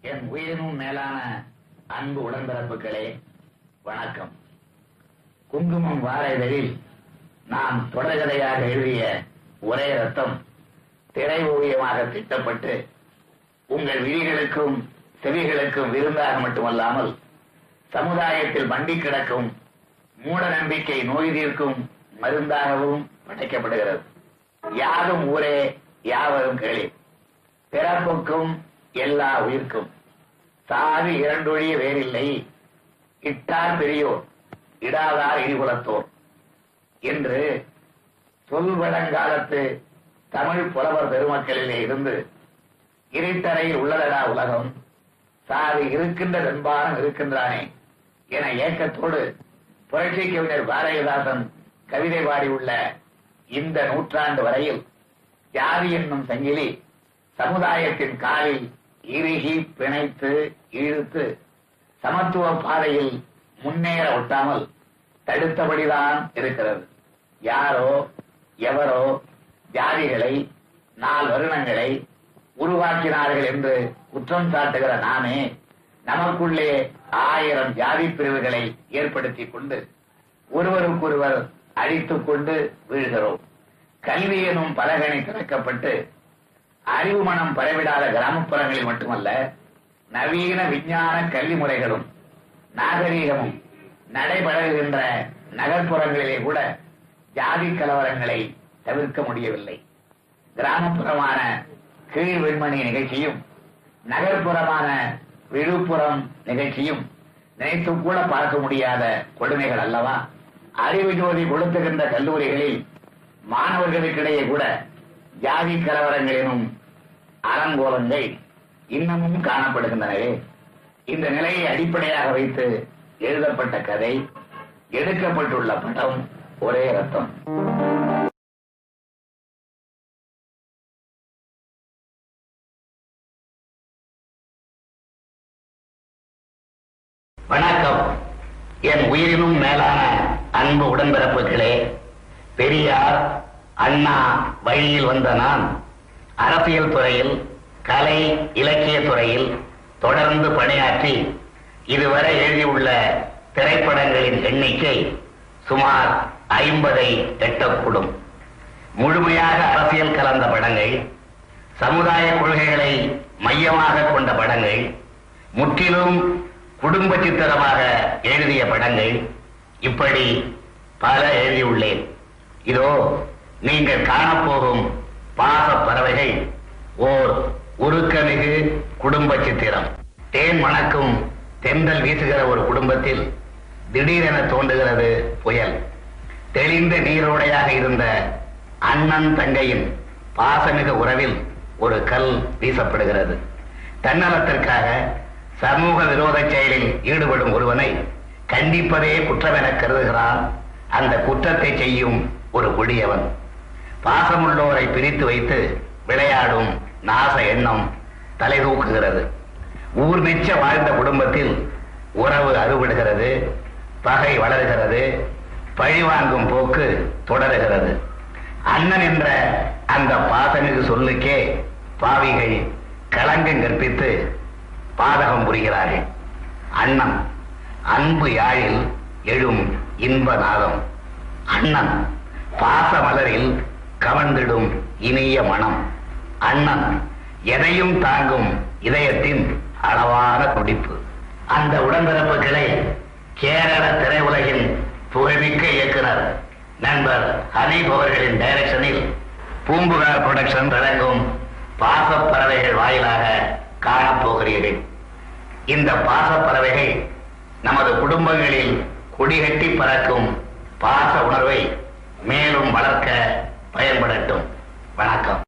என் உயிரினும் மேலான அன்பு உடன்பிறப்புகளே வணக்கம். குங்குமம் வார இதழில் நான் தொடர்கதையாக எழுதிய ஒரே ரத்தம் திரை ஓவியமாக திட்டப்பட்டு உங்கள் விதிகளுக்கும் செவிகளுக்கும் விருந்தாக மட்டுமல்லாமல் சமுதாயத்தில் வண்டி கிடக்கும் மூட நம்பிக்கை நோய் தீர்க்கும் மருந்தாகவும் படைக்கப்படுகிறது. யாரும் ஊரே யாவரும் கேளி. பிறப்புக்கும் எல்லா உயிர்க்கும். சாதி இரண்டொழிய வேறில்லை. இட்டார் பெரியோர் இடாதார் இடிகுலத்தோர் என்று சொல்வழங்காலத்து தமிழ் புலவர் பெருமக்களிலே இருந்து இருட்டறையில் உள்ளதடா உலகம். சாதி இருக்கின்ற வெண்பாரம் இருக்கின்றானே என ஏக்கத்தோடு புரட்சி கவிஞர் பாரதிதாசன் கவிதை பாடியுள்ள இந்த நூற்றாண்டு வரையில் ஜாதி என்னும் சங்கிலி சமுதாயத்தின் காலில் இறுகி பிணைத்து இழுத்து சமத்துவ பாதையில் முன்னேற ஒட்டாமல் தடுத்தபடிதான் இருக்கிறது. யாரோ எவரோ ஜாதிகளை நால் வருணங்களை உருவாக்கினார்கள் என்று குற்றம் சாட்டுகிற நாமே நமக்குள்ளே ஆயிரம் ஜாதி பிரிவுகளை ஏற்படுத்திக் கொண்டு ஒருவருக்கொருவர் அழித்துக் கொண்டு வீழ்கிறோம். கல்வி எனும் பலகணி திறக்கப்பட்டு அறிவு மனம் பரவிடாத கிராமப்புறங்களில் மட்டுமல்ல நவீன விஞ்ஞான கல்வி முறைகளும் நாகரீகமும் நடைபெறுகின்ற நகர்ப்புறங்களிலே கூட ஜாதி கலவரங்களை தவிர்க்க முடியவில்லை. கிராமப்புறமான கீழ் வெண்மணி நிகழ்ச்சியும் நகர்ப்புறமான விழுப்புரம் நிகழ்ச்சியும் நினைத்து கூட பார்க்க முடியாத கொடுமைகள் அல்லவா? அறிவு ஜோதி கொளுத்துகின்ற கல்லூரிகளில் மாணவர்களுக்கிடையே கூட ஜாதி கலவரங்களிலும் அலங்கோலங்கள் இன்னமும் காணப்படுகின்றனவே. இந்த நிலையை அடிப்படையாக வைத்து எழுதப்பட்ட கதை எடுக்கப்பட்டுள்ள படம் ஒரே ரத்தம். வணக்கம். என் உயிரினும் மேலான அன்பு உடன்பிறப்புகளே பெரியார் அண்ணா வழியில் வந்த நான் அரசியல் துறையில் கலை இலக்கிய துறையில் தொடர்ந்து பணியாற்றி இதுவரை எழுதியுள்ள திரைப்படங்களின் எண்ணிக்கை சுமார் ஐம்பதை எட்டக்கூடும். முழுமையாக அரசியல் கலந்த படங்கள் சமுதாய கொள்கைகளை மையமாக கொண்ட படங்கள் முற்றிலும் குடும்ப சித்திரமாக எழுதிய படங்கள் இப்படி பல எழுதியுள்ளேன். இதோ நீங்கள் காணப்போகும் பாக பறவைகள் ஓர் உருக்கமிகு குடும்ப சித்திரம். தேன் மணக்கும் தென்றல் வீசுகிற ஒரு குடும்பத்தில் திடீரென தோன்றுகிறது புயல். தெளிந்த நீரோடையாக இருந்த அண்ணன் தங்கையின் பாசமிகு உறவில் ஒரு கல் வீசப்படுகிறது. தன்னலத்திற்காக சமூக விரோத செயலில் ஈடுபடும் ஒருவனை கண்டிப்பதே குற்றமென கருதுகிறான். அந்த குற்றத்தை செய்யும் ஒரு கொடியவன். பாசமுள்ளோரை பிரித்து வைத்து விளையாடும் நாச எண்ணம் தலை தூக்குகிறது ஊர் மிச்ச வாழ்ந்த குடும்பத்தில் உறவு அறுபடுகிறது பகை வளர்கிறது பழிவாங்கும் போக்கு தொடருகிறது. அண்ணன் என்ற அந்த பாசமிகு சொல்லுக்கே பாவிகள் களங்கம் கற்பித்து பாதகம் புரிகிறார்கள். அண்ணன் அன்பு யாழில் எழும் இன்ப நாதம். அண்ணன் பாச மலரில் கவர்ந்திடும் இனிய மனம். அண்ணன் எதையும் தாங்கும் இதயத்தின் அளவான துடிப்பு. அந்த உடன்பிறப்புகளை கேரள திரையுலகின் புகழ்மிக்க இயக்குனர் நண்பர் ஹனீப் அவர்களின் டைரக்ஷனில் பூம்புகார் புரொடக்ஷன் வழங்கும் பாசப்பறவைகள் வாயிலாக காணப்போகிறீர்கள் இந்த பாசப்பறவைகள் நமது குடும்பங்களில் கொடிகட்டி பறக்கும் பாச உணர்வை மேலும் வளர்க்க பயன்படட்டும். வணக்கம்.